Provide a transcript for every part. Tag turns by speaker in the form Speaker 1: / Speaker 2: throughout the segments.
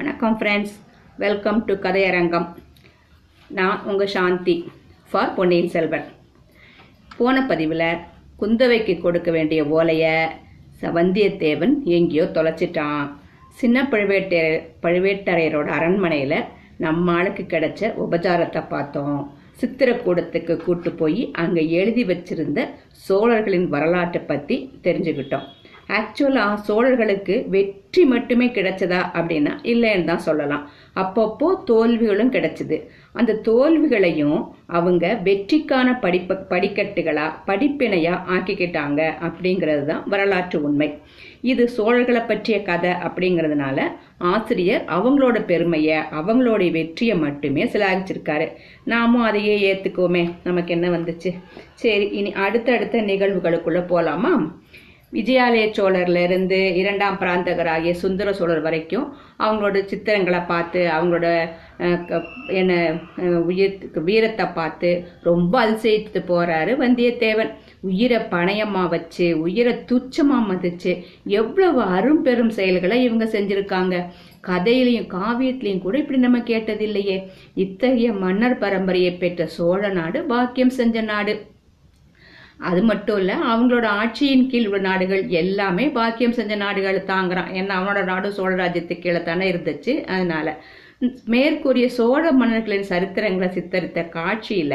Speaker 1: வணக்கம் friends welcome to கதையரங்கம். நான் உங்கள் சாந்தி ஃபார் பொன்னியின் செல்வன். போன பதிவில் குந்தவைக்கு கொடுக்க வேண்டிய ஓலையை ச- வந்தியத்தேவன் எங்கேயோ தொலைச்சிட்டான். சின்ன பழுவேட்டரையர் பழுவேட்டரையரோட அரண்மனையில் நம்ம ஆளுக்கு கிடைச்ச உபச்சாரத்தை பார்த்தோம். சித்திரக்கூடத்துக்கு கூட்டு போய் அங்கே எழுதி வச்சிருந்த சோழர்களின் வரலாற்றை பற்றி தெரிஞ்சுக்கிட்டோம். ஆக்சுவலாக சோழர்களுக்கு வெற்றி மட்டுமே கிடைச்சதா அப்படின்னா இல்லைன்னு தான் சொல்லலாம். அப்பப்போ தோல்விகளும் கிடைச்சது. அந்த தோல்விகளையும் அவங்க வெற்றிக்கான படிப்ப படிக்கட்டுகளா படிப்பினையா ஆக்கிக்கிட்டாங்க அப்படிங்கிறது தான் வரலாற்று உண்மை. இது சோழர்களை பற்றிய கதை அப்படிங்கிறதுனால ஆசிரியர் அவங்களோட பெருமையை அவங்களுடைய வெற்றியை மட்டுமே சிலாகிச்சிருக்காரு. நாமும் அதையே ஏற்றுக்குவோமே நமக்கு என்ன வந்துச்சு? சரி இனி அடுத்தடுத்த நிகழ்வுகளுக்குள்ளே போகலாமா விஜயாலய சோழர்லேருந்து இரண்டாம் பிராந்தகராகிய சுந்தர சோழர் வரைக்கும் அவங்களோட சித்திரங்களை பார்த்து அவங்களோட க- என்ன உயிர் வீரத்தை பார்த்து ரொம்ப அதிசயித்து போகிறாரு வந்தியத்தேவன். உயிரை பணயமாக வச்சு உயிரை துச்சமாக மதிச்சு எவ்வளவு அரும்பெரும் செயல்களை இவங்க செஞ்சுருக்காங்க. கதையிலையும் காவியத்திலையும் கூட இப்படி நம்ம கேட்டதில்லையே. இத்தகைய மன்னர் பரம்பரையை பெற்ற சோழ நாடு பாக்கியம் செஞ்ச நாடு. அது மட்டும் இல்லை அவங்களோட ஆட்சியின் கீழ் உள்ள நாடுகள் எல்லாமே பாக்கியம் செஞ்ச நாடுகள் தாங்குறான். ஏன்னா அவனோட நாடும் சோழ ராஜ்யத்துக்கு கீழே தானே இருந்துச்சு. அதனால மேற்கூறிய சோழ மன்னர்களின் சரித்திரங்களை சித்தரித்த காட்சியில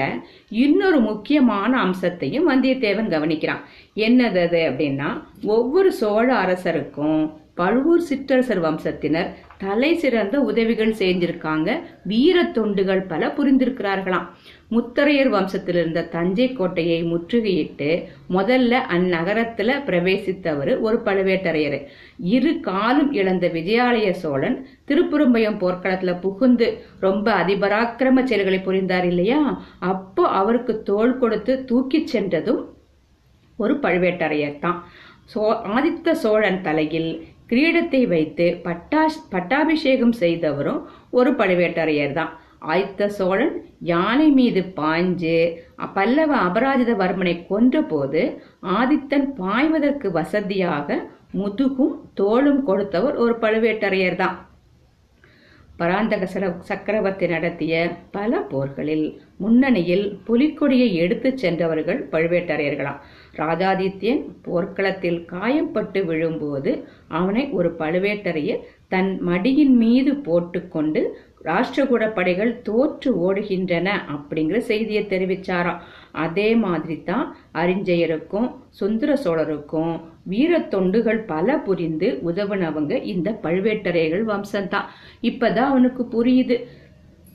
Speaker 1: இன்னொரு முக்கியமான அம்சத்தையும் வந்தியத்தேவன் கவனிக்கிறான். என்னது அது அப்படின்னா ஒவ்வொரு சோழ அரசருக்கும் பழுவூர் சிற்றரசர் வம்சத்தினர் தலை சிறந்த உதவிகள் செஞ்சிருக்காங்க. வீர தொண்டுகள் பல புரிந்திருக்கிறார்களாம். முத்தரையர் வம்சத்தில் இருந்த தஞ்சை கோட்டையை முற்றுகையிட்டு முதல்ல அந்நகரத்துல பிரவேசித்தவர் ஒரு பழுவேட்டரையர். இரு காலும் இழந்த விஜயாலய சோழன் திருப்புறம்பயம் போர்க்களத்துல புகுந்து ரொம்ப அதிபராக்கிரம செயல்களை புரிந்தார் இல்லையா? அப்போ அவருக்கு தோள் கொடுத்து தூக்கிச் சென்றதும் ஒரு பழுவேட்டரையர் தான். சோ ஆதித்த சோழன் தலையில் கிரீடத்தை வைத்து பட்டாஷ் பட்டாபிஷேகம் செய்தவரும் ஒரு பழுவேட்டரையர் தான். ஆதித்த சோழன் யானை மீது பாய்ஞ்சு பல்லவ அபராஜிதவர்மனை கொன்றபோது ஆதித்தன் பாய்வதற்கு வசதியாக முதுகும் தோளும் கொடுத்தவர் ஒரு பழுவேட்டரையர் தான். பராந்தக சக்கரவர்த்தி நடத்திய பல போர்களில் முன்னணியில் புலிக்கொடியை எடுத்துச் சென்றவர்கள் பழுவேட்டரையர்களாம். ராஜாதித்யன் போர்க்களத்தில் காயம்பட்டு விழும்போது அவனை ஒரு பழுவேட்டரையர் தன் மடியின் மீது போட்டுக்கொண்டு ராஷ்டிரகூட படைகள் தோற்று ஓடுகின்றன அப்படிங்கிற செய்தியை தெரிவிச்சாராம் அதே மாதிரி தான் அறிஞ்சயருக்கும் சுந்தர சோழருக்கும் வீர தொண்டுகள் பல புரிந்து உதவுனவங்க இந்த பழுவேட்டரையர்கள் வம்சம்தான் இப்பதான் அவனுக்கு புரியுது.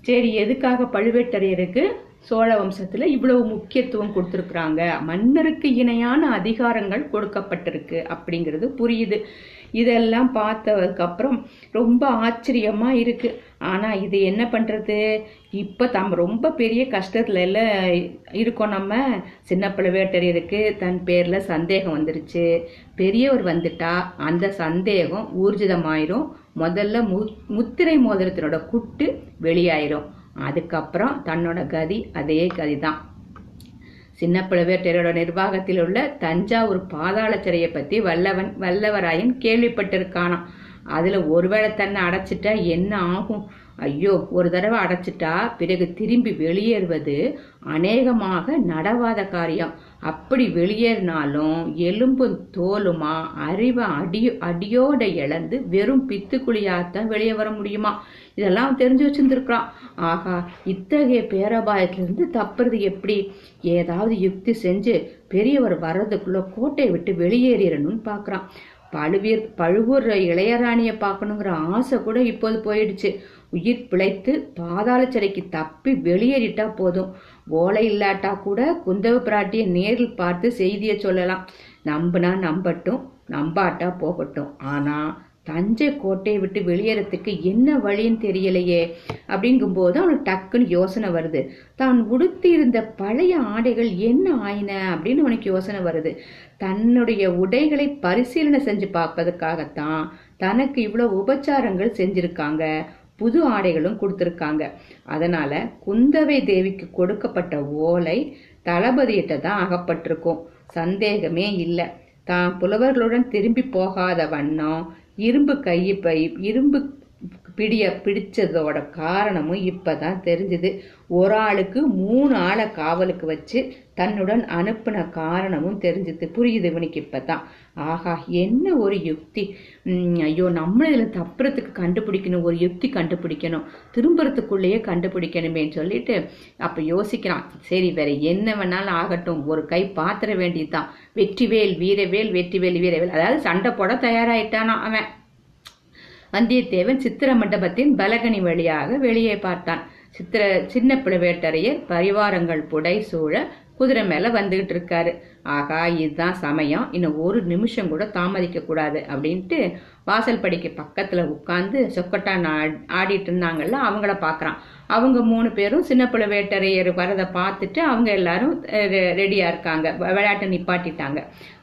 Speaker 1: சரி எதுக்காக பழுவேட்டரையருக்கு சோழ வம்சத்துல இவ்வளவு முக்கியத்துவம் கொடுத்துருக்குறாங்க? மன்னருக்கு இணையான அதிகாரங்கள் கொடுக்கப்பட்டிருக்கு அப்படிங்கிறது புரியுது. இதெல்லாம் பார்த்ததுக்கப்புறம் ரொம்ப ஆச்சரியமாக இருக்குது ஆனால் இது என்ன பண்ணுறது இப்போ தம் ரொம்ப பெரிய கஷ்டத்துல எல்லாம் இருக்கோம் நம்ம. சின்ன பழுவேட்டரையருக்கு தன் பேரில் சந்தேகம் வந்துருச்சு. பெரியவர் வந்துட்டா அந்த சந்தேகம் ஊர்ஜிதமாயிரும். முதல்ல மு முத்திரை மோதிரத்தினோட குட்டு வெளியாயிரும். அதுக்கப்புறம் தன்னோட கதி அதே கதி தான் சின்ன பழுவேட்டரையரோட நிர்வாகத்தில் உள்ள தஞ்சாவூர் பாதாள சிறையை பத்தி வல்லவன் வல்லவராயன் கேள்விப்பட்டிருக்கானாம். அதுல ஒருவேளை தன்னை அடைச்சிட்டா என்ன ஆகும்? ஐயோ ஒரு தடவை அடைச்சிட்டா பிறகு திரும்பி வெளியேறுவது அநேகமாக நடவாத காரியம். அப்படி வெளியேறினாலும் எலும்பும் தோலுமா? அறிவை அடி அடியோட இழந்து வெறும் பித்துக்குழியாத்தான் வெளியே வர முடியுமா? இதெல்லாம் தெரிஞ்சு வச்சிருந்துருக்கான் ஆகா இத்தகைய பேரபாயத்திலிருந்து தப்புறது எப்படி? ஏதாவது யுக்தி செஞ்சு பெரியவர் வர்றதுக்குள்ள கோட்டையை விட்டு வெளியேறிடணும்னு பார்க்குறான் பழுவீர் பழுவூர் இளையராணியை பார்க்கணுங்கிற ஆசை கூட இப்போது போயிடுச்சு. உயிர் பிழைத்து பாதாள சிறைக்கு தப்பி வெளியேறிட்டா போதும். ஓலை இல்லாட்டா கூட குந்தவ பிராட்டியை நேரில் பார்த்து செய்தியை சொல்லலாம். நம்புனா நம்பட்டும் நம்பாட்டா போகட்டும். ஆனா தஞ்சை கோட்டையை விட்டு வெளியேறத்துக்கு என்ன வழின்னு தெரியலையே. அப்படிங்கும்போது அவனுக்கு டக்குன்னு யோசனை வருது. தான் உடுத்தி இருந்த பழைய ஆடைகள் என்ன ஆயின அப்படின்னு அவனுக்கு யோசனை வருது. தன்னுடைய உடைகளை பரிசீலனை செஞ்சு பார்ப்பதற்காகத்தான் தனக்கு இவ்வளோ உபச்சாரங்கள் செஞ்சிருக்காங்க புது ஆடைகளும் கொடுத்துருக்காங்க. அதனால குந்தவை தேவிக்கு கொடுக்கப்பட்ட ஓலை தளபதியிட்ட தான் அகப்பட்டிருக்கும். சந்தேகமே இல்லை. தான் புலவர்களுடன் திரும்பி போகாத வண்ணம் இரும்பு கையை பை இரும்பு பிடிய பிடிச்சதோட காரணமும் இப்பதான் தெரிஞ்சுது. ஒரு ஆளுக்கு மூணு ஆளை காவலுக்கு வச்சு தன்னுடன் அனுப்பின காரணமும் தெரிஞ்சுது. புரியுது இவனுக்கு இப்பதான். ஆஹா என்ன ஒரு யுக்தி. ஐயோ நம்மள இதுல தப்புறதுக்கு கண்டுபிடிக்கணும். ஒரு யுக்தி கண்டுபிடிக்கணும். திரும்புறதுக்குள்ளேயே கண்டுபிடிக்கணுமேன்னு சொல்லிட்டு அப்ப யோசிக்கிறான். சரி வேற என்ன வேணாலும் ஆகட்டும். ஒரு கை பாத்திர வேண்டியதுதான். வெற்றிவேல் வீரவேல் வெற்றிவேல் வீரவேல். அதாவது சண்டை போட தயாராயிட்டானா அவன். வந்தியத்தேவன் சித்திர மண்டபத்தின் பலகனி வழியாக வெளியே பார்த்தான். சித்திர சின்ன பிளவேட்டரையர் பரிவாரங்கள் புடை சூழ குதிரை மேல வந்துகிட்டு இருக்காரு. ஆகா இதுதான் சமயம். இன்னும் ஒரு நிமிஷம் கூட தாமதிக்க கூடாது அப்படின்ட்டு வாசல் படிக்கு பக்கத்துல உட்கார்ந்து சொக்கட்டான் ஆடிட்டு இருந்தாங்கல்ல அவங்கள பாக்குறான். அவங்க மூணு பேரும் சின்ன பிளவேட்டரையர் வரதை பார்த்துட்டு அவங்க எல்லாரும் ரெடியா இருக்காங்க. விளையாட்டு விளையாட்டை நிப்பாட்டிட்டாங்க.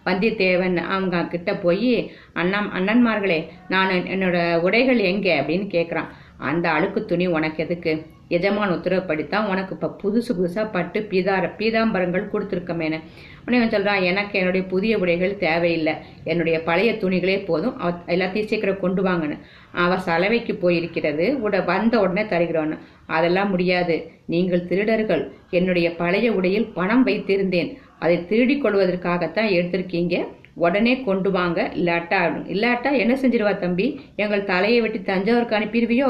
Speaker 1: வந்தியத்தேவன் அவங்க கிட்ட போய் அண்ணா அண்ணன்மார்களே நான் என்னோட உடைகள் எங்கே? அப்படின்னு கேட்குறான் அந்த அழுக்கு துணி உனக்கு எதுக்கு? எஜமான் உத்தரவுப்படித்தான் உனக்கு இப்போ புதுசு புதுசாக பட்டு பீதார பீதாம்பரங்கள் கொடுத்துருக்கமேனு. உடனே அவன் சொல்கிறான் எனக்கு என்னுடைய புதிய உடைகள் தேவையில்லை. என்னுடைய பழைய துணிகளே போதும். அவ எல்லாத்தையும் சீக்கிரம் கொண்டு வாங்கன்னு. அவள் சலவைக்கு போயிருக்கிறது. உட வந்த உடனே தருகிறோன்னு அதெல்லாம் முடியாது. நீங்கள் திருடர்கள். என்னுடைய பழைய உடையில் பணம் வைத்திருந்தேன். அதை திருடிக் கொள்வதற்காகத்தான் எடுத்திருக்கீங்க. உடனே கொண்டு வாங்க இல்லாட்டா இல்லாட்டா என்ன செஞ்சிருவா தம்பி? எங்கள் தலையை வெட்டி தஞ்சாவூருக்கு அனுப்பிடுவியோ?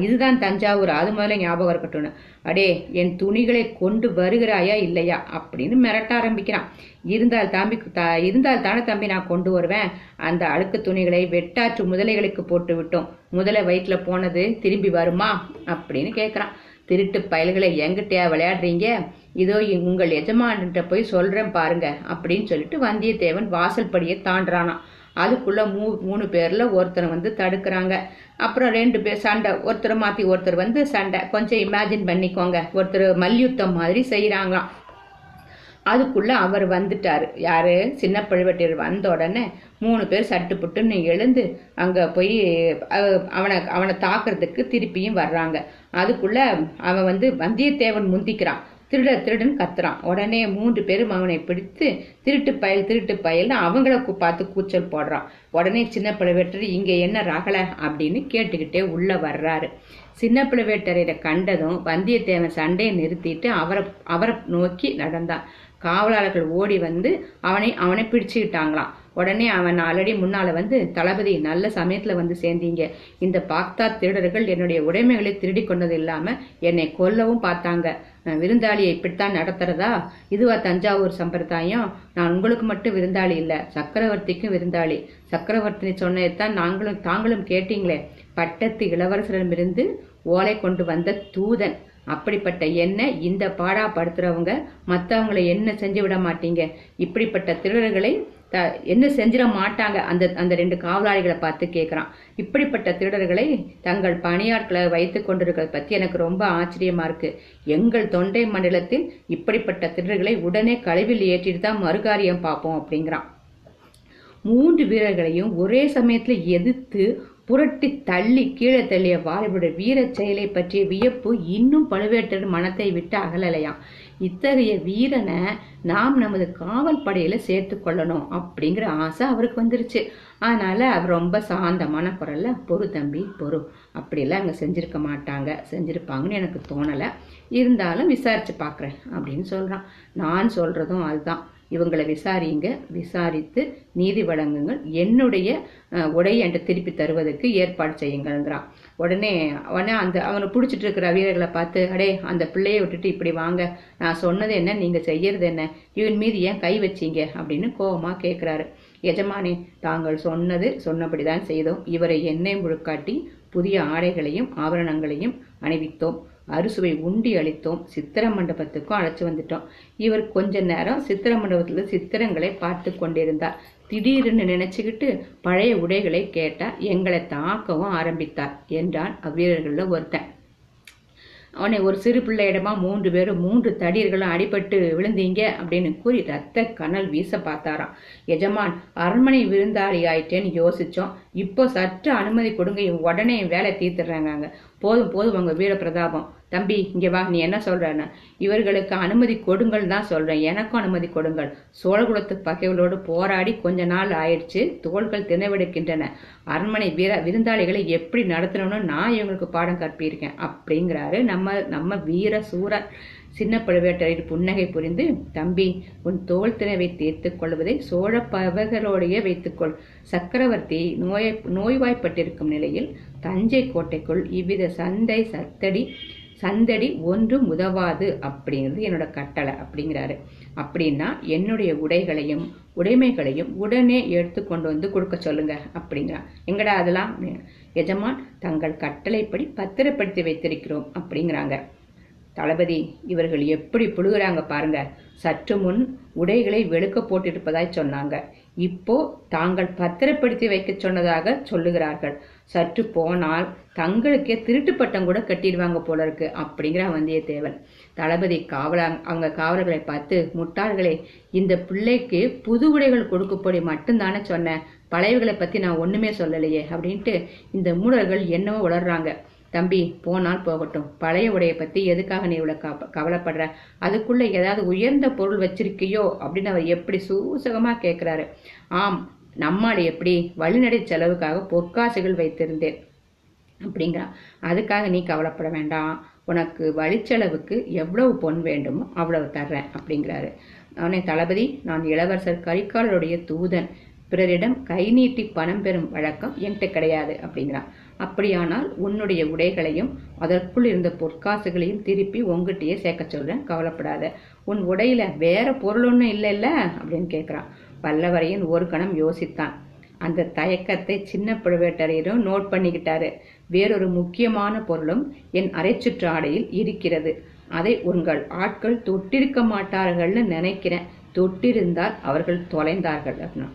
Speaker 1: இதுதான் தஞ்சாவூர் அது முதல்ல ஞாபகம் இருக்கட்டும் அடே என் துணிகளை கொண்டு வருகிறாயா இல்லையா? அப்படின்னு மிரட்ட ஆரம்பிக்கிறான். இருந்தால் தம்பி த இருந்தால் தானே தம்பி நான் கொண்டு வருவேன். அந்த அழுக்கு துணிகளை வெட்டாற்று முதலைகளுக்கு போட்டு விட்டோம் முதலை வயிற்றுல போனது திரும்பி வருமா? அப்படின்னு கேட்குறான் திருட்டு பயல்களை எங்கிட்டயா விளையாடுறீங்க? இதோ உங்கள் எஜமான்கிட்ட போய் சொல்றேன் பாருங்க அப்படின்னு சொல்லிட்டு வந்தியத்தேவன் வாசல் படியை தாண்டுறானாம். அதுக்குள்ள மூ மூணு பேர்ல ஒருத்தர் வந்து தடுக்கிறாங்க. அப்புறம் ரெண்டு பேர் சண்டை ஒருத்தரை மாத்தி ஒருத்தர் வந்து சண்டை. கொஞ்சம் இமேஜின் பண்ணிக்கோங்க. ஒருத்தர் மல்யுத்தம் மாதிரி செய்யறாங்களாம் அதுக்குள்ள அவர் வந்துட்டாரு. யாரு? சின்ன பழுவட்டியர் வந்த உடனே மூணு பேர் சட்டு புட்டுன்னு எழுந்து அங்க போய் அவனை அவனை தாக்குறதுக்கு திருப்பியும் வர்றாங்க. அதுக்குள்ள அவன் வந்து வந்தியத்தேவன் முந்திக்கிறான். திருட திருடன் கத்துறான். உடனே மூன்று பேரும் அவனை பிடித்து திருட்டு பயல் திருட்டு பயல்னு அவங்கள பார்த்து கூச்சல் போடுறான். உடனே சின்ன பழுவேட்டர் இங்க என்ன ரகல? அப்படின்னு கேட்டுக்கிட்டே உள்ள வர்றாரு. சின்ன பழுவேட்டரையரை கண்டதும் வந்தியத்தேவன் சண்டையை நிறுத்திட்டு அவரை அவரை நோக்கி நடந்தான். காவலாளர்கள் ஓடி வந்து அவனை அவனை பிடிச்சுக்கிட்டாங்களாம். உடனே அவன் ஆல்ரெடி முன்னால வந்து தளபதி நல்ல சமயத்துல வந்து சேர்ந்தீங்க. இந்த பாக்தாத் திருடர்கள் என்னுடைய உடைமைகளை திருடி கொண்டது இல்லாம என்னை கொல்லவும் பார்த்தாங்க. விருந்தாளியை இப்படித்தான் நடத்துறதா? இதுவா தஞ்சாவூர் சம்பிரதாயம்? நான் உங்களுக்கு மட்டும் விருந்தாளி இல்ல சக்கரவர்த்திக்கும் விருந்தாளி. சக்கரவர்த்தினி சொன்னதைத்தான் நாங்களும் தாங்களும் கேட்டீங்களே. பட்டத்து இளவரசரிடமிருந்து ஓலை கொண்டு வந்த தூதன். அப்படிப்பட்ட என்ன இந்த பாடா படுத்துறவங்க மற்றவங்களை என்ன செஞ்சு விட மாட்டீங்க? இப்படிப்பட்ட திருடர்களை த என்ன செஞ்சிட மாட்டாங்க? அந்த அந்த ரெண்டு காவலாளிகளை பார்த்து கேட்குறான் இப்படிப்பட்ட திருடர்களை தங்கள் பணியாட்களை வைத்து கொண்டிருக்கிறத பற்றி எனக்கு ரொம்ப ஆச்சரியமா இருக்கு. எங்கள் தொண்டை மண்டலத்தில் இப்படிப்பட்ட திருடர்களை உடனே கழிவில் ஏற்றிட்டு தான் மறுகாரியம் பார்ப்போம் அப்படிங்கிறான். மூன்று வீரர்களையும் ஒரே சமயத்தில் எதிர்த்து புரட்டி தள்ளி கீழே தள்ளிய வாலிபுடைய வீரச் செயலை பற்றிய வியப்பு இன்னும் பழுவேட்டர் மனத்தை விட்டு அகலலையாம். இத்தகைய வீரனை நாம் நமது காவல் படையில சேர்த்து கொள்ளணும் அப்படிங்கிற ஆசை அவருக்கு வந்துருச்சு. அதனால அவர் ரொம்ப சாந்தமான குரல்ல பொறு தம்பி பொறு. அப்படியெல்லாம் அங்க செஞ்சிருக்க மாட்டாங்க. செஞ்சிருப்பாங்கன்னு எனக்கு தோணலை. இருந்தாலும் விசாரிச்சு பார்க்குறேன் அப்படின்னு சொல்றான். நான் சொல்றதும் அதுதான். இவங்களை விசாரிங்க. விசாரித்து நீதி வழங்குங்கள். என்னுடைய உடை உடையை என்கிட்ட திருப்பி தருவதற்கு ஏற்பாடு செய்யுங்கள்ங்கிறான் உடனே உடனே அந்த அவனை பிடிச்சிட்டு இருக்கிற வீரர்களை பார்த்து அடே அந்த பிள்ளையை விட்டுட்டு இப்படி வாங்க. நான் சொன்னது என்ன? நீங்கள் செய்யறது என்ன? இவன் மீது ஏன் கை வச்சீங்க? அப்படின்னு கோபமாக கேட்குறாரு எஜமானே தாங்கள் சொன்னது சொன்னபடிதான் செய்தோம். இவரை எண்ணெய் முழுக்காட்டி புதிய ஆடைகளையும் ஆபரணங்களையும் அணிவித்தோம். அறுசுவை உண்டி அளித்தோம். சித்திர மண்டபத்துக்கும் அழைச்சு வந்துட்டோம். இவர் கொஞ்ச நேரம் சித்திர மண்டபத்துல சித்திரங்களை பார்த்து கொண்டிருந்தார். திடீர்னு நினைச்சுக்கிட்டு பழைய உடைகளை கேட்டா எங்களை தாக்கவும் ஆரம்பித்தார் என்றான் அவ்வீரர்களில் ஒருத்தன். அவனை ஒரு சிறு பிள்ளையிடமா மூன்று பேரும் மூன்று தடியர்களும் அடிபட்டு விழுந்தீங்க அப்படின்னு கூறி ரத்த கனல் வீச பார்த்தாராம். எஜமான் அரண்மனை விருந்தாளி ஆயிட்டேன்னு யோசிச்சோம். இப்போ சற்று அனுமதி கொடுங்க உடனே வேலை தீர்த்துடுறாங்க. போதும் போதும் உங்க வீர பிரதாபம். தம்பி இங்க வா நீ என்ன சொல்றன்னு. இவர்களுக்கு அனுமதி கொடுங்கள் தான் சொல்றேன். எனக்கும் அனுமதி கொடுங்கள். சோழகுலத்து பகைகளோடு போராடி கொஞ்ச நாள் ஆயிடுச்சு. தோள்கள் திணவெடுக்கின்றன அரண்மனை வீர விருந்தாளிகளை எப்படி நடத்தணும்னு நான் இவங்களுக்கு பாடம் கற்பியிருக்கேன். அப்படிங்கிறாரு. நம்ம நம்ம வீர சூர சின்ன பழுவேட்டரையர் புன்னகை புரிந்து தம்பி உன் தோல் திணவை தீர்த்துக் கொள்வதை சோழ பவர்களோடையே வைத்துக்கொள் சக்கரவர்த்தி நோயை நோய்வாய்ப்பட்டிருக்கும் நிலையில் தஞ்சை கோட்டைக்குள் இவ்வித சண்டை சத்தடி சந்தடி ஒன்றும் உதவாது அப்படிங்கிறது என்னோட கட்டளை அப்படிங்கிறாரு. அப்படின்னா என்னுடைய உடைகளையும் உடைமைகளையும் உடனே எடுத்து கொண்டு வந்து கொடுக்க சொல்லுங்க அப்படிங்கிறா. எங்கடா அதெல்லாம்? எஜமான் தங்கள் கட்டளைப்படி பத்திரப்படுத்தி வைத்திருக்கிறோம் அப்படிங்கிறாங்க. தளபதி இவர்கள் எப்படி புழுகுறாங்க பாருங்க. சற்று முன் உடைகளை வெளுக்க போட்டிருப்பதாய் சொன்னாங்க. இப்போ தாங்கள் பத்திரப்படுத்தி வைக்க சொன்னதாக சொல்லுகிறார்கள். சற்று போனால் தங்களுக்கே திருட்டு பட்டம் கூட கட்டிடுவாங்க போல இருக்கு அப்படிங்கிற வந்தியத்தேவன் தளபதி காவலா அவங்க காவலர்களை பார்த்து முட்டாள்களே இந்த பிள்ளைக்கு புது உடைகள் கொடுக்கப்படி மட்டும்தானே சொன்னேன் பழையவர்களை பத்தி நான் ஒண்ணுமே சொல்லலையே அப்படின்ட்டு இந்த மூடர்கள் என்னவோ உளர்றாங்க. தம்பி போனால் போகட்டும். பழைய உடையை பத்தி எதுக்காக நீ இவ்வளவு கவ- கவலைப்படுற? அதுக்குள்ள ஏதாவது உயர்ந்த பொருள் வச்சிருக்கியோ? அப்படின்னு அவர் எப்படி சூசகமா கேட்கிறாரு ஆம் நம்மால் எப்படி வழிநடை செலவுக்காக பொற்காசுகள் வைத்திருந்தேன் அப்படிங்கிறான். அதுக்காக நீ கவலைப்பட வேண்டாம். உனக்கு வழிச்செலவுக்கு எவ்வளவு பொன் வேண்டுமோ அவ்வளவு தர்றேன் அப்படிங்கிறாரு. அவனே தளபதி நான் இளவரசர் கரிகாலருடைய தூதன். பிறரிடம் கை நீட்டி பணம் பெறும் வழக்கம் என்கிட்ட கிடையாது அப்படிங்கிறான். அப்படியானால் உன்னுடைய உடைகளையும் அதற்குள் இருந்த பொற்காசுகளையும் திருப்பி உங்ககிட்டயே சேர்க்க சொல்றேன். கவலைப்படாத. உன் உடையில வேற பொருள் ஒன்றும் இல்லைல்ல அப்படின்னு கேட்குறான். வல்லவரையன் ஒரு கணம் யோசித்தான். அந்த தயக்கத்தை சின்ன பழுவேட்டரையரும் நோட் பண்ணிக்கிட்டாரு. வேறொரு முக்கியமான பொருளும் என் அரைச்சுற்று ஆடையில் இருக்கிறது. அதை உங்கள் ஆட்கள் தொட்டிருக்க மாட்டார்கள்னு நினைக்கிறேன். தொட்டிருந்தால் அவர்கள் தொலைந்தார்கள் அப்படின்னா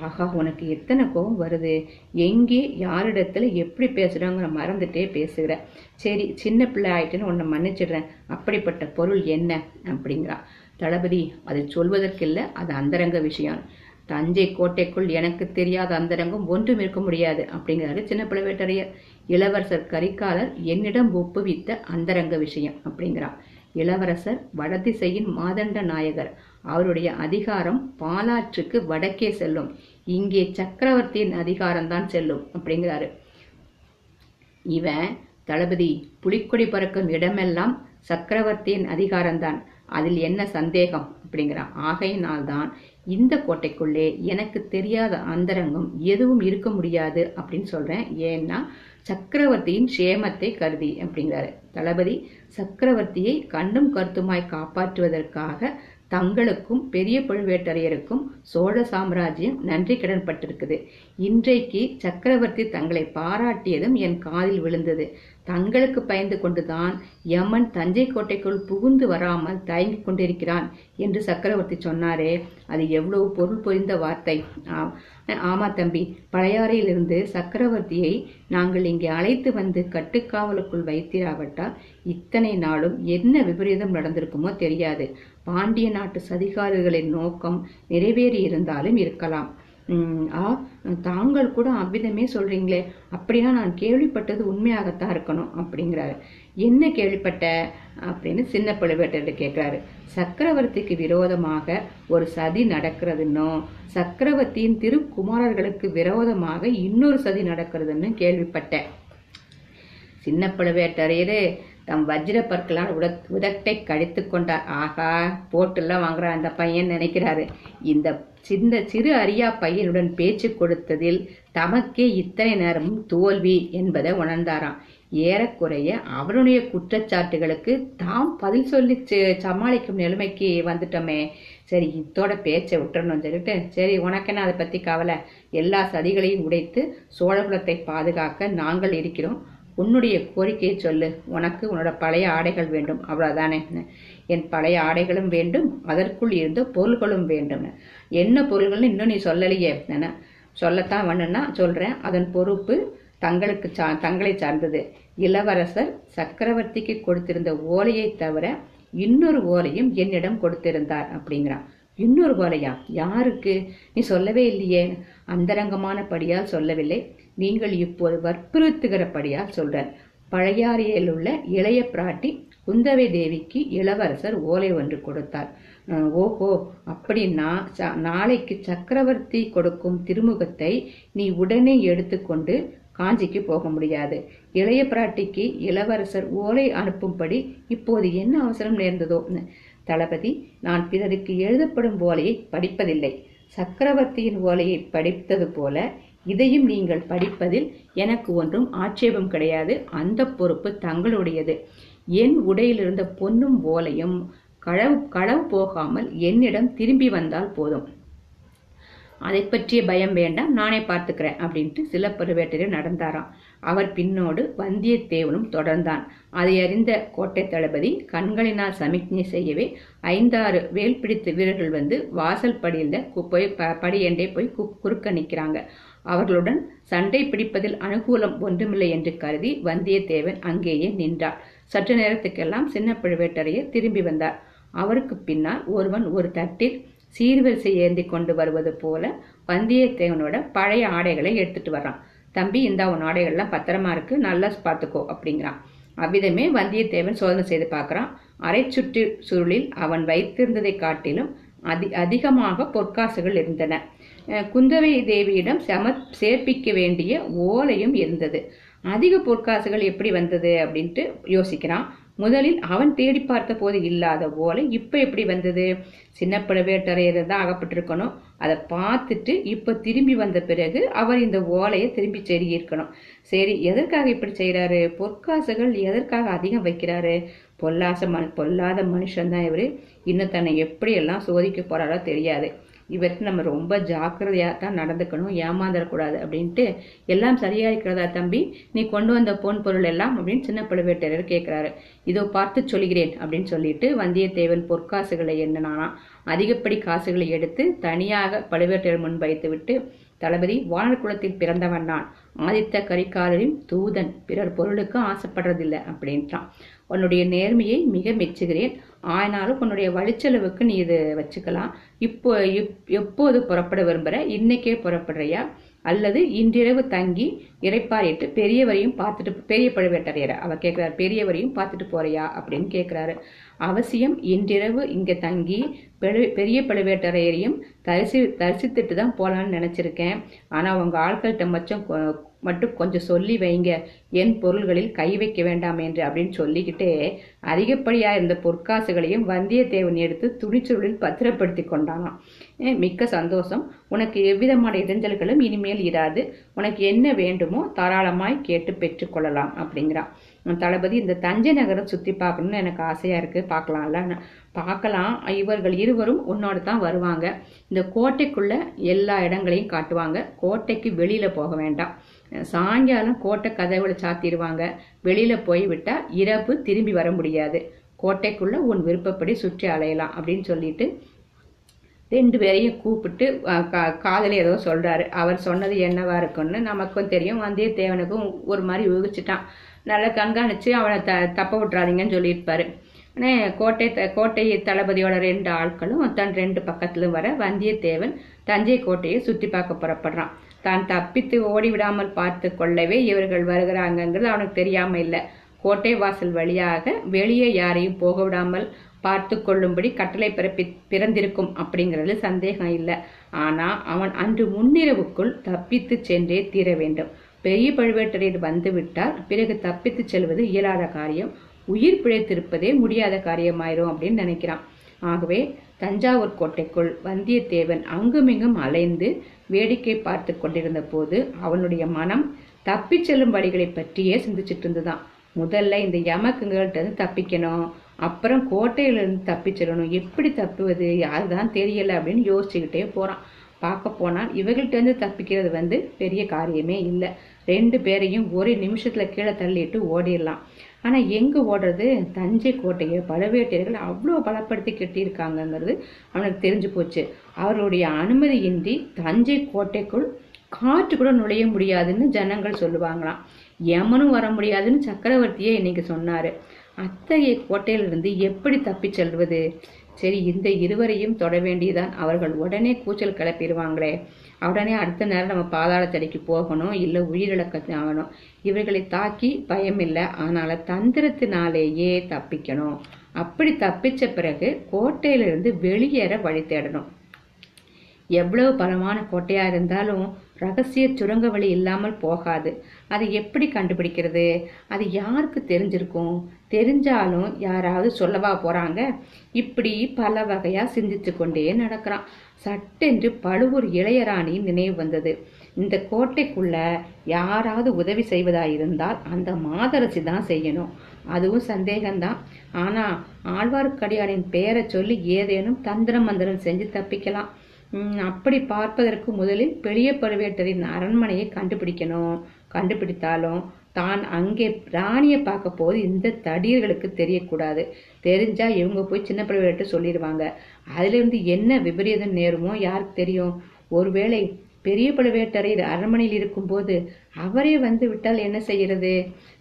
Speaker 1: ஆகா உனக்கு எத்தனை கோபம் வருது? எங்கே யாரிடத்துல எப்படி பேசுறோங்கிற மறந்துட்டே பேசுகிற. சரி சின்ன பிள்ளை ஆயிட்டுன்னு உன்னை மன்னிச்சிடுறேன். அப்படிப்பட்ட பொருள் என்ன? அப்படிங்கிறா. தளபதி அதை சொல்வதற்கில்லை அது அந்தரங்க விஷயம். தஞ்சை கோட்டைக்குள் எனக்கு தெரியாத அந்தரங்கம் ஒன்றும் இருக்க முடியாது அப்படிங்கிறாரு சின்ன பழுவேட்டரையர் இளவரசர் கரிகாலர் என்னிடம் ஒப்புவித்த அந்தரங்க விஷயம் அப்படிங்கிறார். இளவரசர் வடதிசையின் மாதண்ட நாயகர். அவருடைய அதிகாரம் பாலாற்றுக்கு வடக்கே செல்லும். இங்கே சக்கரவர்த்தியின் அதிகாரம்தான் செல்லும் அப்படிங்கிறாரு. இவன் தளபதி புலிக்கொடி பறக்கும் இடமெல்லாம் சக்கரவர்த்தியின் அதிகாரம்தான். அதில் என்ன சந்தேகம்? அப்படிங்கிறான் ஆகையினால்தான் இந்த கோட்டைக்குள்ளே எனக்கு தெரியாத அந்தரங்கம் எதுவும் இருக்க முடியாது அப்படின்னு சொல்றேன். ஏன்னா சக்கரவர்த்தியின் சேமத்தை கருதி அப்படிங்கிறாரு. தளபதி சக்கரவர்த்தியை கண்ணும் கருத்துமாய் காப்பாற்றுவதற்காக தங்களுக்கும் பெரிய பழுவேட்டரையருக்கும் சோழ சாம்ராஜ்யம் நன்றி கடன் பட்டிருக்குது இன்றைக்கு சக்கரவர்த்தி தங்களை பாராட்டியதும் என் காதில் விழுந்தது. தங்களுக்கு பயந்து கொண்டுதான் யமன் தஞ்சை கோட்டைக்குள் புகுந்து வராமல் தயங்கிக் கொண்டிருக்கிறான் என்று சக்கரவர்த்தி சொன்னாரே. அது எவ்வளவு பொருள் பொறிந்த வார்த்தை. ஆமா. தம்பி பழையாறையிலிருந்து சக்கரவர்த்தியை நாங்கள் இங்கே அழைத்து வந்து கட்டுக்காவலுக்குள் வைத்திராவிட்டால் இத்தனை நாளும் என்ன விபரீதம் நடந்திருக்குமோ தெரியாது. பாண்டிய நாட்டு சதிகாரர்களின் நோக்கம் நிறைவேறி இருந்தாலும் இருக்கலாம். ஆ தாங்கள் கூட அவ்விதமே சொல்றீங்களே. அப்படின்னா நான் கேள்விப்பட்டது உண்மையாகத்தான் இருக்கணும் அப்படிங்கிறாரு. என்ன கேள்விப்பட்ட? அப்படின்னு சின்ன பழுவேட்டர் கேட்கிறாரு. சக்கரவர்த்திக்கு விரோதமாக ஒரு சதி நடக்கிறதுன்னும் சக்கரவர்த்தியின் திருக்குமாரர்களுக்கு விரோதமாக இன்னொரு சதி நடக்கிறதுன்னு கேள்விப்பட்டேன். சின்ன பழுவேட்டரையரே தம் வஜ்ர பற்களால் உட உதட்டை கடித்து கொண்டார் ஆகா போட்டெல்லாம் வாங்குறான் அந்த பையன் நினைக்கிறாரு. இந்த சிந்த சிறு அரியா பையனுடன் பேச்சு கொடுத்ததில் தமக்கே இத்தனை நேரமும் தோல்வி என்பதை உணர்ந்தாராம். ஏறக்குறைய அவருடைய குற்றச்சாட்டுகளுக்கு தாம் பதில் சொல்லி சமாளிக்கும் நிலைமைக்கு வந்துட்டோமே. சரி இத்தோட பேச்சை விட்டுறணும் சொல்லிட்டு சரி உனக்கென்ன அதை பத்தி கவலை? எல்லா சதிகளையும் உடைத்து சோழகுலத்தை பாதுகாக்க நாங்கள் இருக்கிறோம். உன்னுடைய கோரிக்கையை சொல்லு. உனக்கு உன்னோட பழைய ஆடைகள் வேண்டும். அவ்வளவுதானே. என் பழைய ஆடைகளும் வேண்டும். அதற்குள் இருந்த பொருள்களும் வேண்டும். என்ன பொருள்கள்னு இன்னும் நீ சொல்லலையே. என்ன? சொல்லத்தான் வேணும்னா சொல்றேன். அதன் பொறுப்பு தங்களுக்கு சா தங்களை சார்ந்தது. இளவரசர் சக்கரவர்த்திக்கு கொடுத்திருந்த ஓலையை தவிர இன்னொரு ஓலையும் என்னிடம் கொடுத்திருந்தார் அப்படிங்கிறான். இன்னொரு ஓலையா? யாருக்கு? நீ சொல்லவே இல்லையே. அந்தரங்கமான படியால் சொல்லவில்லை. நீங்கள் இப்போது வற்புறுத்துகிறபடியால் சொல்றார் பழையாறையில் உள்ள இளைய பிராட்டி குந்தவை தேவிக்கு இளவரசர் ஓலை ஒன்று கொடுத்தார் ஓஹோ அப்படின்னா ச- நாளைக்கு சக்கரவர்த்தி கொடுக்கும் திருமுகத்தை நீ உடனே எடுத்துக்கொண்டு காஞ்சிக்கு போக முடியாது. இளைய பிராட்டிக்கு இளவரசர் ஓலை அனுப்பும்படி இப்போது என்ன அவசரம் நேர்ந்ததோ? தளபதி நான் பிறருக்கு எழுதப்படும் ஓலையை படிப்பதில்லை. சக்கரவர்த்தியின் ஓலையை படித்தது போல இதையும் நீங்கள் படிப்பதில் எனக்கு ஒன்றும் ஆட்சேபம் கிடையாது. அந்த பொறுப்பு தங்களுடையது. என் உடையிலிருந்த பொன்னும் ஓலையும் களவு களவு போகாமல் என்னிடம் திரும்பி வந்தால் போதும். அதை பற்றிய பயம் வேண்டாம் நானே பார்த்துக்கிறேன் அப்படின்ட்டு சிலப்பருவேட்டரையர் நடந்தாராம். அவர் பின்னோடு வந்தியத்தேவனும் தொடர்ந்தான். அதை அறிந்த கோட்டை தளபதி கண்களினால் சமிக்ஞை செய்யவே ஐந்தாறு வேல் பிடித்த வீரர்கள் வந்து வாசல் படியில் போய் ப- படியண்டே போய் கு- குறுக்க நிற்கிறாங்க. அவர்களுடன் சண்டை பிடிப்பதில் அனுகூலம் ஒன்றுமில்லை என்று கருதி வந்தியத்தேவன் அங்கேயே நின்றார் சற்று நேரத்துக்கெல்லாம் சின்ன பழுவேட்டரையர் திரும்பி வந்தார். அவருக்கு பின்னால் ஒருவன் ஒரு தட்டில் சீர்வரிசை ஏந்தி கொண்டு வருவது போல வந்தியத்தேவனோட பழைய ஆடைகளை எடுத்துட்டு வர்றான். தம்பி இந்த உன் ஆடைகள்லாம் பத்திரமா இருக்கு. நல்லா பார்த்துக்கோ அப்படிங்கிறான். அவ்விதமே வந்தியத்தேவன் சோதனை செய்து பார்க்கறான். அரை சுற்று சுருளில் அவன் வைத்திருந்ததை காட்டிலும் அதி அதிகமாக பொற்காசுகள் இருந்தன. குந்தவை தேவியிடம் சம சேர்ப்பிக்க வேண்டிய ஓலையும் இருந்தது. அதிக பொற்காசுகள் எப்படி வந்தது அப்படின்ட்டு யோசிக்கிறான். முதலில் அவன் தேடி பார்த்த போது இல்லாத ஓலை இப்போ எப்படி வந்தது? சின்ன பழுவேட்டரையர் தான் அகப்பட்டிருக்கணும் அதை பார்த்துட்டு இப்போ திரும்பி வந்த பிறகு அவர் இந்த ஓலையை திரும்பி செருகியிருக்கணும் சரி எதற்காக இப்படி செய்கிறாரு பொற்காசுகள் எதற்காக அதிகம் வைக்கிறாரு? பொல்லாச மனு பொல்லாத மனுஷன் தான் இவர். இன்னும் தன்னை எப்படியெல்லாம் சோதிக்க போறாரோ தெரியாது. இவருக்கு நம்ம ரொம்ப ஜாக்கிரதையாக தான் நடந்துக்கணும் ஏமாந்துடக்கூடாது அப்படின்ட்டு எல்லாம் சரியாக இருக்கிறதா தம்பி? நீ கொண்டு வந்த பொன் பொருள் எல்லாம் அப்படின்னு சின்ன பழுவேட்டரையர் கேட்குறாரு இதோ பார்த்து சொல்கிறேன் அப்படின்னு சொல்லிட்டு வந்தியத்தேவன் பொற்காசுகளை என்னன்னா அதிகப்படி காசுகளை எடுத்து தனியாக பழுவேட்டரையர் முன் வைத்துவிட்டு தளபதி வானர் குலத்தில் பிறந்தவன் நான். ஆதித்த கரிகாலரின் தூதன். பிறர் பொருளுக்கு ஆசைப்படுறதில்லை அப்படின்ட்டான் உன்னுடைய நேர்மையை மிக மெச்சுகிறேன். ஆனாலும் உன்னுடைய வழிச்செலவுக்கு நீ இது வச்சுக்கலாம். இப்போ இப்- எப்போது புறப்பட விரும்புகிற இன்னைக்கே புறப்படுறியா? அல்லது இன்றிரவு தங்கி இறைப்பாரிட்டு பெரியவரையும் பார்த்துட்டு பெரிய பழுவேட்டரையரை அவர் கேட்குறாரு பெரியவரையும் பார்த்துட்டு போறியா? அப்படின்னு கேட்குறாரு அவசியம் இன்றிரவு இங்கே தங்கி பெரு- பெரிய பழுவேட்டரையரையும் தரிசி தரிசித்துட்டு தான் போகலான்னு நினச்சிருக்கேன். ஆனால் உங்கள் ஆட்கள்கிட்ட மச்சம் கொ- மட்டும் கொஞ்சம் சொல்லி வைங்க. என் பொருள்களில் கை வைக்க வேண்டாம் என்று அப்படின்னு சொல்லிக்கிட்டே அதிகப்படியாக இருந்த பொற்காசுகளையும் வந்தியத்தேவன் எடுத்து துணிச்சொருளில் பத்திரப்படுத்தி கொண்டானாம் மிக்க சந்தோஷம். உனக்கு எவ்விதமான இடைஞ்சல்களும் இனிமேல் இராது. உனக்கு என்ன வேண்டுமோ தாராளமாய் கேட்டு பெற்றுக்கொள்ளலாம் அப்படிங்கிறான். தளபதி இந்த தஞ்சை நகரை சுற்றி பார்க்கணும்னு எனக்கு ஆசையாக இருக்குது பார்க்கலாம்ல. பார்க்கலாம். இவர்கள் இருவரும் உன்னோட தான் வருவாங்க. இந்த கோட்டைக்குள்ள எல்லா இடங்களையும் காட்டுவாங்க. கோட்டைக்கு வெளியில் போக வேண்டாம். சாயங்காலம் கோட்டை கதவுகளை சாத்திடுவாங்க. வெளியில போய் விட்டால் இரவு திரும்பி வர முடியாது. கோட்டைக்குள்ள உன் விருப்பப்படி சுற்றி அலையலாம் அப்படின்னு சொல்லிட்டு ரெண்டு பேரையும் கூப்பிட்டு காதலி கா- ஏதோ சொல்றாரு. அவர் சொன்னது என்னவா இருக்கும்னு நமக்கும் தெரியும். வந்தியத்தேவனுக்கும் ஒரு மாதிரி யூகிச்சிட்டான் நல்லா கண்காணிச்சு அவனை த தப்ப விட்றாதீங்கன்னு சொல்லியிருப்பாரு. ஆனால் கோட்டை த- கோட்டை தளபதியோட ரெண்டு ஆட்களும் தன் ரெண்டு பக்கத்திலும் வர வந்தியத்தேவன் தஞ்சை கோட்டையை சுற்றி பார்க்க புறப்படுறான். தான் தப்பித்து ஓடி விடாமல் பார்த்து கொள்ளவே இவர்கள் வருகிறாங்கங்கிறது அவனுக்கு தெரியாம இல்லை. கோட்டை வாசல் வழியாக வெளியே யாரையும் போக விடாமல் பார்த்து கொள்ளும்படி கட்டளை பிறப்பி பிறந்திருக்கும் அப்படிங்கிறது சந்தேகம் இல்லை. ஆனா அவன் அன்று முன்னிரவுக்குள் தப்பித்து சென்றே தீர வேண்டும். பெரிய பழுவேட்டரையர் வந்து விட்டால் பிறகு தப்பித்து செல்வது இயலாத காரியம். உயிர் பிழைத்திருப்பதே முடியாத காரியமாயிரும் அப்படின்னு நினைக்கிறான். ஆகவே தஞ்சாவூர் கோட்டைக்குள் வந்தியத்தேவன் அங்குமிங்கும் அலைந்து வேடிக்கை பார்த்து கொண்டிருந்த போது அவனுடைய மனம் தப்பி செல்லும் வழிகளை பற்றியே சிந்திச்சிட்டு இருந்துதான் முதல்ல இந்த யமக்குங்கள்ட்ட இருந்து தப்பிக்கணும் அப்புறம் கோட்டையிலிருந்து தப்பி செல்லணும் எப்படி தப்புவது யாருதான் தெரியல அப்படின்னு யோசிச்சுக்கிட்டே போறான். பார்க்க போனால் இவர்கள்ட்டேருந்து தப்பிக்கிறது வந்து பெரிய காரியமே இல்லை. ரெண்டு பேரையும் ஒரு நிமிஷத்தில் கீழே தள்ளிட்டு ஓடிடலாம். ஆனால் எங்கே ஓடுறது? தஞ்சை கோட்டையை பழுவேட்டையர்கள் அவ்வளோ பலப்படுத்தி கட்டியிருக்காங்கங்கிறது அவனுக்கு தெரிஞ்சு போச்சு. அவருடைய அனுமதியின்றி தஞ்சை கோட்டைக்குள் காற்று கூட நுழைய முடியாதுன்னு ஜனங்கள் சொல்லுவாங்களாம். யமனும் வர முடியாதுன்னு சக்கரவர்த்தியே இன்னைக்கு சொன்னாரு. அத்தகைய கோட்டையிலிருந்து எப்படி தப்பிச் செல்வது? சரி இந்த இருவரையும் தொட வேண்டியதான் அவர்கள் உடனே கூச்சல் கிளப்பிடுவாங்களே. உடனே அடுத்த நேரம் நம்ம பாதாளத்தடிக்கு போகணும் இல்லை உயிரிழக்க ஆகணும். இவர்களை தாக்கி பயமில்லை. அதனால தந்திரத்தினாலேயே தப்பிக்கணும். அப்படி தப்பிச்ச பிறகு கோட்டையிலிருந்து வெளியேற வழி தேடணும். எவ்வளவு பலமான கோட்டையா இருந்தாலும் ரகசிய சுரங்க வழி இல்லாமல் போகாது. அதை எப்படி கண்டுபிடிக்கிறது? அது யாருக்கு தெரிஞ்சிருக்கும்? தெரிஞ்சாலும் யாராவது சொல்லவா போறாங்க? இப்படி பல வகையா சிந்தித்து கொண்டே நடக்கிறான். சட்டென்று பழுவூர் இளையராணி நினைவு வந்தது. இந்த கோட்டைக்குள்ள யாராவது உதவி செய்வதாயிருந்தால் அந்த மாதரசி தான் செய்யணும். அதுவும் சந்தேகம்தான். ஆனா ஆழ்வார்க்கடியானின் பெயரை சொல்லி ஏதேனும் தந்திரம் மந்திரம் செஞ்சு தப்பிக்கலாம். அப்படி பார்ப்பதற்கு முதலில் பெரிய பழுவேட்டரின் அரண்மனையை கண்டுபிடிக்கணும். கண்டுபிடித்தாலும் தான் அங்கே ராணியை பார்க்க போது இந்த தடியர்களுக்கு தெரியக்கூடாது. தெரிஞ்சா இவங்க போய் சின்ன பழுவேட்டர் சொல்லிடுவாங்க. அதுலேருந்து என்ன விபரீதம் நேருமோ யாருக்கு தெரியும்? ஒருவேளை பெரிய பழுவேட்டரையர் அரண்மனையில் இருக்கும்போது அவரே வந்து விட்டால் என்ன செய்கிறது?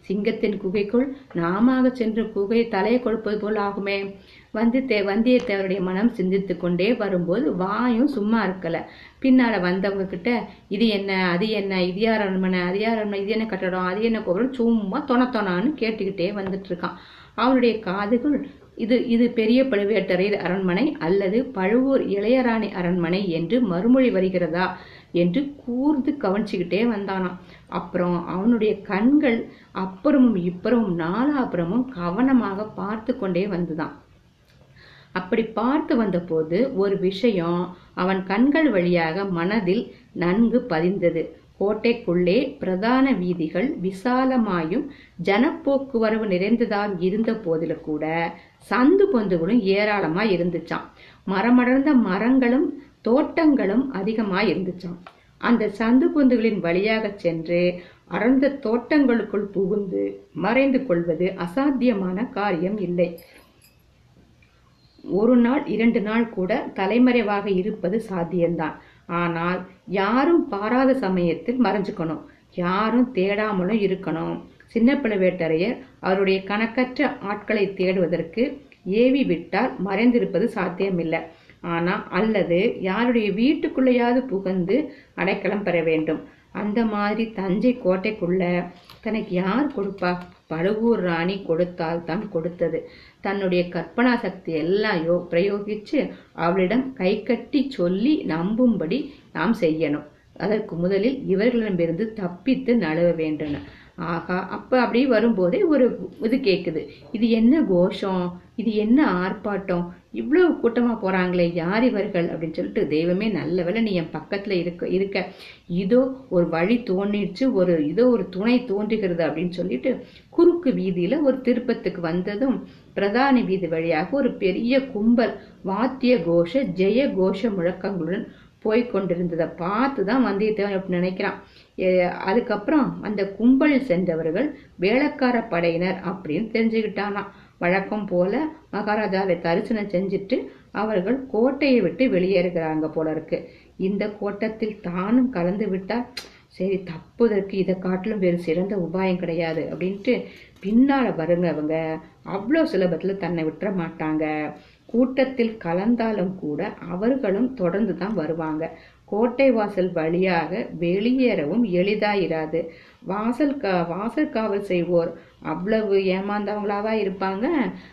Speaker 1: சிங்கத்தின் குகைக்குள் நாமாக சென்று குகை தலையை கொடுப்பது போல் ஆகுமே. வந்து தே வந்தியத்தேவருடைய மனம் சிந்தித்து கொண்டே வரும்போது வாயும் சும்மா இருக்கல. பின்னால் வந்தவங்க கிட்ட இது என்ன? அது என்ன? இது யார் அரண்மனை? அது யார் அரண்மனை? இது என்ன கட்டடம்? அது என்ன கோபுரம்? சும்மா தொண தொணான்னு கேட்டுக்கிட்டே வந்துட்டு இருக்கான் அவனுடைய காதுகள் இது இது பெரிய பழுவேட்டரையர் அரண்மனை அல்லது பழுவூர் இளையராணி அரண்மனை என்று மறுமொழி வருகிறதா? என்று கூர்ந்து கவனிச்சுக்கிட்டே வந்தானாம். அப்புறம் அவனுடைய கண்கள் அப்புறமும் இப்புறமும் நாலாபுறமும் கவனமாக பார்த்து கொண்டே வந்துதான். அப்படி பார்த்து வந்தபோது ஒரு விஷயம் அவன் கண்கள் வழியாக மனதில் நன்கு பதிந்தது. கோட்டைக்குள்ளே பிரதான வீதிகள் விசாலமாயும் ஜனப்போக்குவரவு நிறைந்ததாம் இருந்த போதிலும் கூட சந்து பொந்துகளும் ஏராளமா இருந்துச்சாம். மரமடர்ந்த மரங்களும் தோட்டங்களும் அதிகமாக இருந்துச்சாம் அந்த சந்து பொந்துகளின் வழியாக சென்று அடர்ந்த தோட்டங்களுக்குள் புகுந்து மறைந்து கொள்வது அசாத்தியமான காரியம் இல்லை. ஒரு நாள் இரண்டு நாள் கூட தலைமறைவாக இருப்பது சாத்தியம்தான். ஆனால் யாரும் பாராத சமயத்தில் மறைஞ்சுக்கணும். யாரும் தேடாமலும் இருக்கணும். சின்ன பழுவேட்டரையர் அவருடைய கணக்கற்ற ஆட்களை தேடுவதற்கு ஏவி விட்டால் மறைந்திருப்பது சாத்தியமில்லை. ஆனா அல்லது யாருடைய வீட்டுக்குள்ளேயாவது புகுந்து அடைக்கலம் பெற வேண்டும். அந்த மாதிரி தஞ்சை கோட்டைக்குள்ள தனக்கு யார் கொடுப்பா? பழுவூர் ராணி கொடுத்தால் தான் கொடுத்தது. தன்னுடைய கற்பனா சக்தி எல்லாம் யோ பிரயோகிச்சு அவளிடம் கை கட்டி சொல்லி நம்பும்படி நாம் செய்யணும். அதற்கு முதலில் இவர்களிடமிருந்து தப்பித்து நழுவ வேண்டும் ஆகா அப்போ அப்படி வரும்போதே ஒரு இது கேட்குது இது என்ன கோஷம்? இது என்ன ஆர்ப்பாட்டம்? இவ்வளவு கூட்டமாக போகிறாங்களே யார் இவர்கள்? அப்படின்னு சொல்லிட்டு தெய்வமே நல்ல வேலை நீ என் பக்கத்தில் இருக்க இருக்க. இதோ ஒரு வழி தோன்றிடுச்சு ஒரு இதோ ஒரு துணை தோன்றுகிறது அப்படின்னு சொல்லிட்டு குறுக்கு வீதியில் ஒரு திருப்பத்துக்கு வந்ததும் பிரதான வீதி வழியாக ஒரு பெரிய கும்பல் வாத்திய கோஷ ஜெய கோஷ முழக்கங்களுடன் போய் கொண்டிருந்ததை பார்த்து தான் வந்தியத்தேவன் அப்படின்னு நினைக்கிறான். அதுக்கப்புறம் அந்த கும்பல் சென்றவர்கள் வேளக்கார படையினர் அப்படின்னு தெரிஞ்சுக்கிட்டானாம் வழக்கம் போல மகாராஜாவை தரிசனம் செஞ்சுட்டு அவர்கள் கோட்டையை விட்டு வெளியேறுகிறாங்க போல இருக்கு. இந்த கோட்டத்தில் தானும் கலந்து விட்டா சரி தப்புதற்கு இதை காட்டிலும் வேறு சிறந்த உபாயம் கிடையாது அப்படின்ட்டு பின்னால வருங்க அவங்க அவ்வளோ சுலபத்தில் தன்னை விட்டுற மாட்டாங்க. கூட்டத்தில் கலந்தாலும் கூட அவர்களும் தொடர்ந்து தான் வருவாங்க. கோட்டை வாசல் வழியாக வெளியேறவும் எளிதாயிராது. வாசல் கா வாசல் காவல் செய்வோர் அவ்வளவு ஏமாந்தவங்களாவா இருப்பாங்க?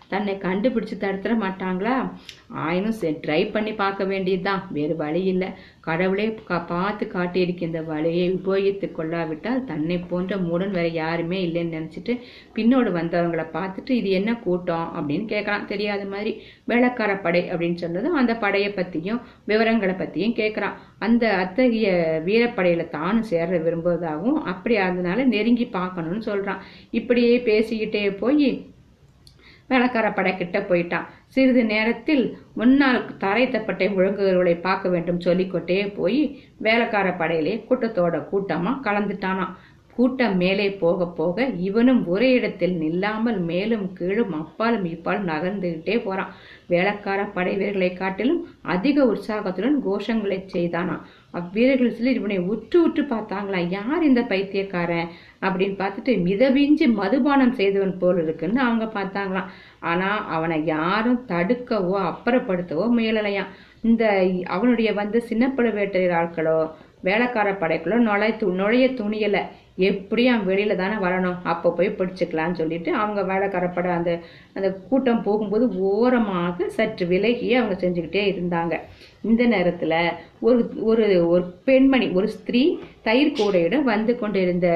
Speaker 1: தன்னை கண்டுபிடிச்சு தடுத்துட மாட்டாங்களா? ஆயினும் ட்ரை பண்ணி பார்க்க வேண்டியதுதான். வேறு வழி இல்லை. கடவுளே பார்த்து காட்டியிருக்க இந்த வழியை உபயோகித்து கொள்ளாவிட்டால் தன்னை போன்ற மூடன் வேற யாருமே இல்லைன்னு நினச்சிட்டு பின்னோடு வந்தவங்களை பார்த்துட்டு இது என்ன கூட்டம்? அப்படின்னு கேட்கலாம். தெரியாத மாதிரி வேளக்கார படை அப்படின்னு சொன்னதும் அந்த படையை பற்றியும் விவரங்களை பற்றியும் கேட்குறான் அந்த அத்தகைய வீரப்படையில் தானும் சேர விரும்புவதாகவும் அப்படி அதனால நெருங்கி பார்க்கணும்னு சொல்கிறான் இப்படியே பேசிக்கிட்டே போய் வேலைக்கார படை கிட்ட போயிட்டான் சிறிது நேரத்தில் முன்னால் தரை தப்பட்டை முழங்குகிறவர்களை பார்க்க வேண்டும் சொல்லிக்கொட்டே போய் வேலைக்கார படையிலே கூட்டத்தோட கூட்டமா கலந்துட்டானான் கூட்டம் மேலே போக போக இவனும் ஒரே இடத்தில் நில்லாமல் மேலும் கீழும் அப்பாலும் இப்பாலும் நகர்ந்துகிட்டே போறான். வேலைக்கார படை வீரர்களை காட்டிலும் அதிக உற்சாகத்துடன் கோஷங்களை செய்தானாம். அவ்வீரர்கள் சிலர் இவனை உற்று உற்று பார்த்தாங்களா யார் இந்த பைத்தியக்காரன் அப்படின்னு பார்த்துட்டு மிதவிஞ்சு மதுபானம் செய்தவன் போல் இருக்குன்னு அவங்க பார்த்தாங்களாம். ஆனா அவனை யாரும் தடுக்கவோ அப்புறப்படுத்தவோ முயலலையாம். இந்த அவனுடைய வந்து சின்ன பழுவேட்டரையர் ஆட்களோ வேலைக்கார படைக்குள்ள நுழைய து நுழைய துணியலை. எப்படியும் வெளியில் வெளியில தானே வரணும். அப்போ போய் பிடிச்சிக்கலாம்னு சொல்லிட்டு அவங்க வேலைக்காரப்பட அந்த அந்த கூட்டம் போகும்போது ஓரமாக சற்று விலகி அவங்க செஞ்சுக்கிட்டே இருந்தாங்க. இந்த நேரத்தில் ஒரு ஒரு ஒரு பெண்மணி ஒரு ஸ்திரீ தயிர் கூடையிடம் வந்து கொண்டிருந்த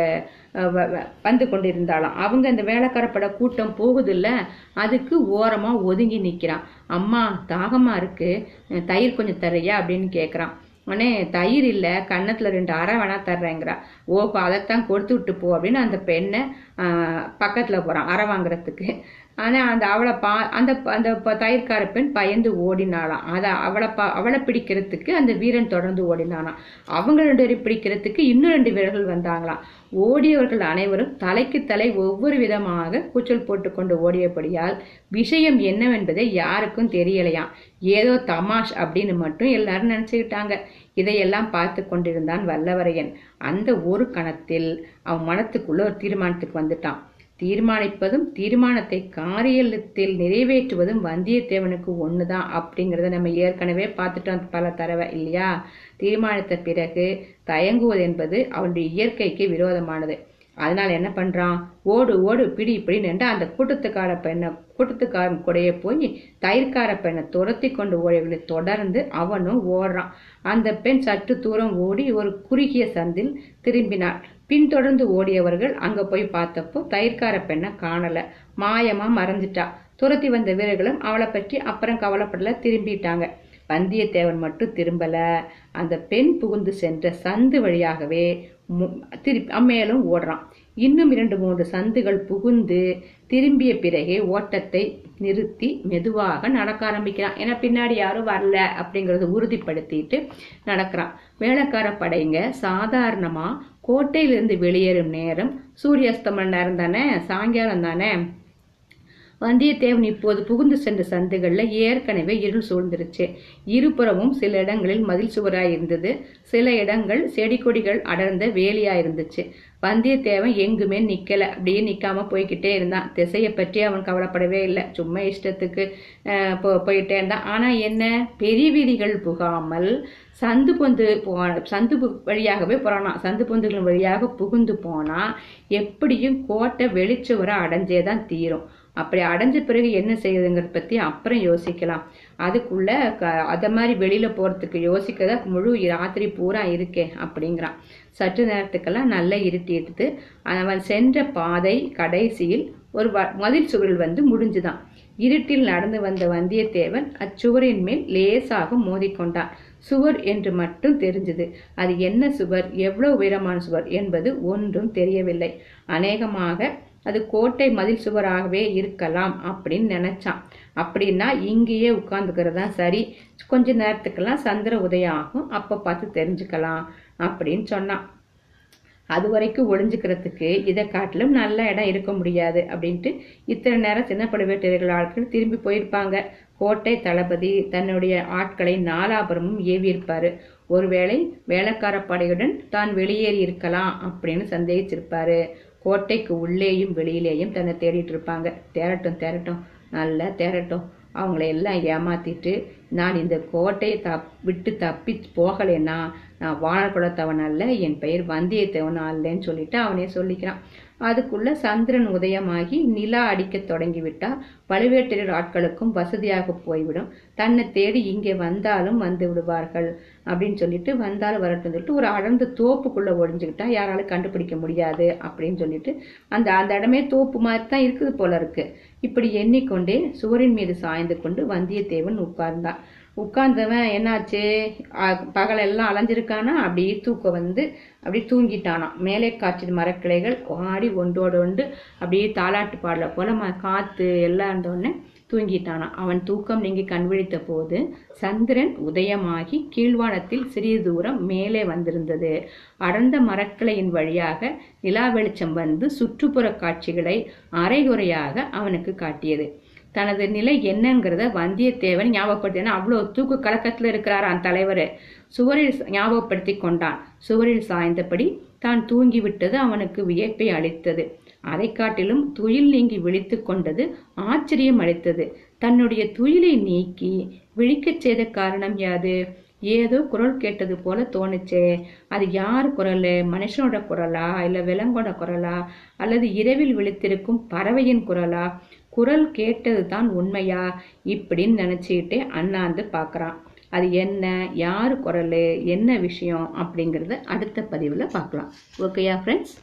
Speaker 1: வ- வந்து கொண்டிருந்தாளாம். அவங்க அந்த வேலைக்காரப்பட கூட்டம் போகுதில்ல அதுக்கு ஓரமாக ஒதுங்கி நிற்கிறான் அம்மா தாகமாக இருக்குது தயிர் கொஞ்சம் தரையா அப்படின்னு கேட்குறான் உடனே தயிர் இல்ல கன்னத்துல ரெண்டு அரை வேணா தர்றேங்கிறா. ஓஹோ அதைத்தான் கொடுத்து விட்டு போ அப்படின்னு அந்த பெண்ணை ஆஹ், பக்கத்துல போறான் அரை வாங்குறதுக்கு. ஆனால் அந்த அவளை பா அந்த அந்த தயிர்கார பெண் பயந்து ஓடினாளாம். அதை அவளை பா அவளை பிடிக்கிறதுக்கு அந்த வீரன் தொடர்ந்து ஓடினானாம். அவங்க ரெண்டு பேரும் பிடிக்கிறதுக்கு இன்னும் ரெண்டு வீரர்கள் வந்தாங்களாம். ஓடியவர்கள் அனைவரும் தலைக்கு தலை ஒவ்வொரு விதமாக கூச்சல் போட்டுக்கொண்டு ஓடியபடியால் விஷயம் என்னவென்பதை யாருக்கும் தெரியலையாம். ஏதோ தமாஷ் அப்படின்னு மட்டும் எல்லாரும் நினச்சிக்கிட்டாங்க. இதையெல்லாம் பார்த்து கொண்டிருந்தான் வல்லவரையன். அந்த ஒரு கணத்தில் அவன் மனத்துக்குள்ள ஒரு தீர்மானத்துக்கு வந்துட்டான். தீர்மானிப்பதும் தீர்மானத்தை காரியத்தில் நிறைவேற்றுவதும் வந்தியத்தேவனுக்கு ஒண்ணுதான் அப்படிங்கறத நம்ம ஏற்கனவே பார்த்துட்டோம் பல தடவை இல்லையா? தீர்மானித்த பிறகு தயங்குவது என்பது அவனுடைய இயற்கைக்கு விரோதமானது. அதனால என்ன பண்றான்? ஓடு ஓடு பிடி பிடி நின்று அந்த கூட்டத்துக்கார பெண்ணை கூட்டத்துக்காரன் கூடையே போய் தயிர்கார பெண்ணை துரத்தி கொண்டு ஓடியவர்களை தொடர்ந்து அவனும் ஓடுறான். அந்த பெண் சற்று தூரம் ஓடி ஒரு குறுகிய சந்தில் திரும்பினாள். பின்தொடர்ந்து ஓடியவர்கள் அங்க போய் பார்த்தப்போ தயிர்கார பெண்ணை காணல. மாயமா மறைஞ்சிட்டா. துரத்தி வந்த வீரர்களும் அவளை பற்றி அப்புறம் கவலைப்படல திரும்பிட்டாங்க. வந்தியத்தேவன் மட்டும் திரும்பல. அந்த பெண் புகுந்து சென்ற சந்து வழியாகவே மு- திருப்பி மேலும் ஓடுறான். இன்னும் இரண்டு மூன்று சந்துகள் புகுந்து திரும்பிய பிறகே ஓட்டத்தை நிறுத்தி மெதுவாக நடக்க ஆரம்பிக்கிறான். ஏன்னா பின்னாடி யாரும் வரல அப்படிங்கறத உறுதிப்படுத்திட்டு நடக்கிறான். வேலைக்கார படைங்க சாதாரணமா கோட்டையிலிருந்து வெளியேறும் நேரம் சூரியஸ்தமன நேரம் தானே? சாயங்காலம் தானே? வந்தியத்தேவன் இப்போது புகுந்து சென்ற சந்துகளில் ஏற்கனவே இருள் சூழ்ந்துருச்சு. இருபுறமும் சில இடங்களில் மதில் சுவராய் இருந்தது. சில இடங்கள் செடி கொடிகள் அடர்ந்த வேலியா இருந்துச்சு. வந்தியத்தேவன் எங்குமே நிக்கல. அப்படியே நிக்காம போய்கிட்டே இருந்தான். திசையை பற்றி அவன் கவலைப்படவே இல்லை. சும்மா இஷ்டத்துக்கு போ- போயிட்டே இருந்தான். ஆனா என்ன? பெரிய வீதிகள் புகாமல் சந்து பொந்து போ சந்து வழியாகவே போகிறானா சந்து பொந்துகளின் வழியாக புகுந்து போனால் எப்படியும் கோட்டை வெளிச்சுவரை அடைஞ்சே தான் தீரும். அப்படி அடைஞ்ச பிறகு என்ன செய்யுதுங்கிறத பற்றி அப்புறம் யோசிக்கலாம். அதுக்குள்ள க- அதை மாதிரி வெளியில் போகிறதுக்கு யோசிக்கதா முழு ராத்திரி பூரா இருக்கே அப்படிங்கிறான். சற்று நேரத்துக்கெல்லாம் நல்லா இருட்டிடுது. அவன் சென்ற பாதை கடைசியில் ஒரு வ- மதில் சுவரில் வந்து முடிஞ்சுதான். இருட்டில் நடந்து வந்த வந்தியத்தேவன் அச்சுவரின் மேல் லேசாக மோதிக்கொண்டான். சுவர் என்று மட்டும் தெரிஞ்சது. அது என்ன சுவர்? எவ்வளவு உயரமான சுவர்? என்பது ஒன்றும் தெரியவில்லை. அநேகமாக அது கோட்டை மதில் சுவராகவே இருக்கலாம் அப்படின்னு நினைச்சான். அப்படின்னா இங்கேயே உட்கார்ந்துக்கிறது தான் சரி. கொஞ்ச நேரத்துக்கெல்லாம் சந்திர உதயம் ஆகும். அப்போ பார்த்து தெரிஞ்சுக்கலாம் அப்படின்னு சொன்னான். அது வரைக்கும் ஒளிஞ்சுக்கிறதுக்கு இதை காட்டிலும் நல்ல இடம் இருக்க முடியாது அப்படின்ட்டு இத்தனை நேரம் சின்ன பழுவேட்டரையர்கள் ஆட்கள் திரும்பி போயிருப்பாங்க. கோட்டை தளபதி தன்னுடைய ஆட்களை நாலாபுரமும் ஏவியிருப்பாரு. ஒருவேளை வேலைக்கார படையுடன் தான் வெளியேறி இருக்கலாம் அப்படின்னு சந்தேகிச்சிருப்பாரு. கோட்டைக்கு உள்ளேயும் வெளியிலேயும் தன்னை தேடிட்டு இருப்பாங்க. தேரட்டும் தேரட்டும் நல்லா தேரட்டும். அவங்கள எல்லாம் ஏமாத்திட்டு நான் இந்த கோட்டையை தப் விட்டு தப்பி போகலைன்னா நான் வானர் அல்ல. என் பெயர் வந்தியத்தேவன் அல்லன்னு சொல்லிட்டு அவனே சொல்லிக்கிறான். அதுக்குள்ள சந்திரன் உதயமாகி நிலா அடிக்கத் தொடங்கிவிட்டா பழுவேட்டரையர் ஆட்களுக்கும் வசதியாக போய்விடும். தன்னை தேடி இங்கே வந்தாலும் வந்து விடுவார்கள் அப்படின்னு சொல்லிட்டு வந்தாலும் வரட்டும் சொல்லிட்டு ஒரு அடர்ந்த தோப்புக்குள்ள ஒழிஞ்சுக்கிட்டா யாராலும் கண்டுபிடிக்க முடியாது அப்படின்னு சொல்லிட்டு அந்த அந்த இடமே தோப்பு மாதிரி தான் இருக்குது போல இருக்கு. இப்படி எண்ணிக்கொண்டே சுவரின் மீது சாய்ந்து கொண்டு வந்தியத்தேவன் உட்கார்ந்தான். உட்கார்ந்தவன் என்னாச்சு? பகலெல்லாம் அலைஞ்சிருக்கானா? அப்படியே தூக்கம் வந்து அப்படியே தூங்கிட்டானாம். மேலே காய்ச்சல் மரக்கிளைகள் ஆடி ஒன்றோடு ஒன்று அப்படியே தாலாட்டு பாடல போல ம- காற்று எல்லாம் இருந்தோடனே தூங்கிட்டானாம். அவன் தூக்கம் நீங்கி கண்விழித்த போது சந்திரன் உதயமாகி கீழ்வானத்தில் சிறிது தூரம் மேலே வந்திருந்தது. அடர்ந்த மரக்கிளையின் வழியாக நிலா வெளிச்சம் வந்து சுற்றுப்புற காட்சிகளை அரைகுறையாக அவனுக்கு காட்டியது. தனது நிலை என்னங்கிறத வந்தியத்தேவன் ஞாபகப்படுத்தினா அவ்வளோ தூக்கு கலக்கத்துல இருக்கிறார் அந்த தலைவர். சுவரில் ஞாபகப்படுத்தி கொண்டான். சுவரில் சாய்ந்தபடி தான் தூங்கிவிட்டது அவனுக்கு வியப்பை அளித்தது. அதை காட்டிலும் துயில் நீங்கி விழித்து கொண்டது ஆச்சரியம் அளித்தது. தன்னுடைய துயிலை நீக்கி விழிக்கச் செய்த காரணம் யாது? ஏதோ குரல் கேட்டது போல தோணுச்சே. அது யார் குரல்? மனுஷனோட குரலா? இல்லை விலங்கோட குரலா? அல்லது இரவில் விழித்திருக்கும் பறவையின் குரலா? குரல் கேட்டது தான் உண்மையா? இப்படின்னு நினச்சிக்கிட்டே அண்ணாந்து பார்க்குறான் அது என்ன? யார் குரல்? என்ன விஷயம்? அப்படிங்கிறத அடுத்த பதிவில் பார்க்கலாம் ஓகேயா ஃப்ரெண்ட்ஸ்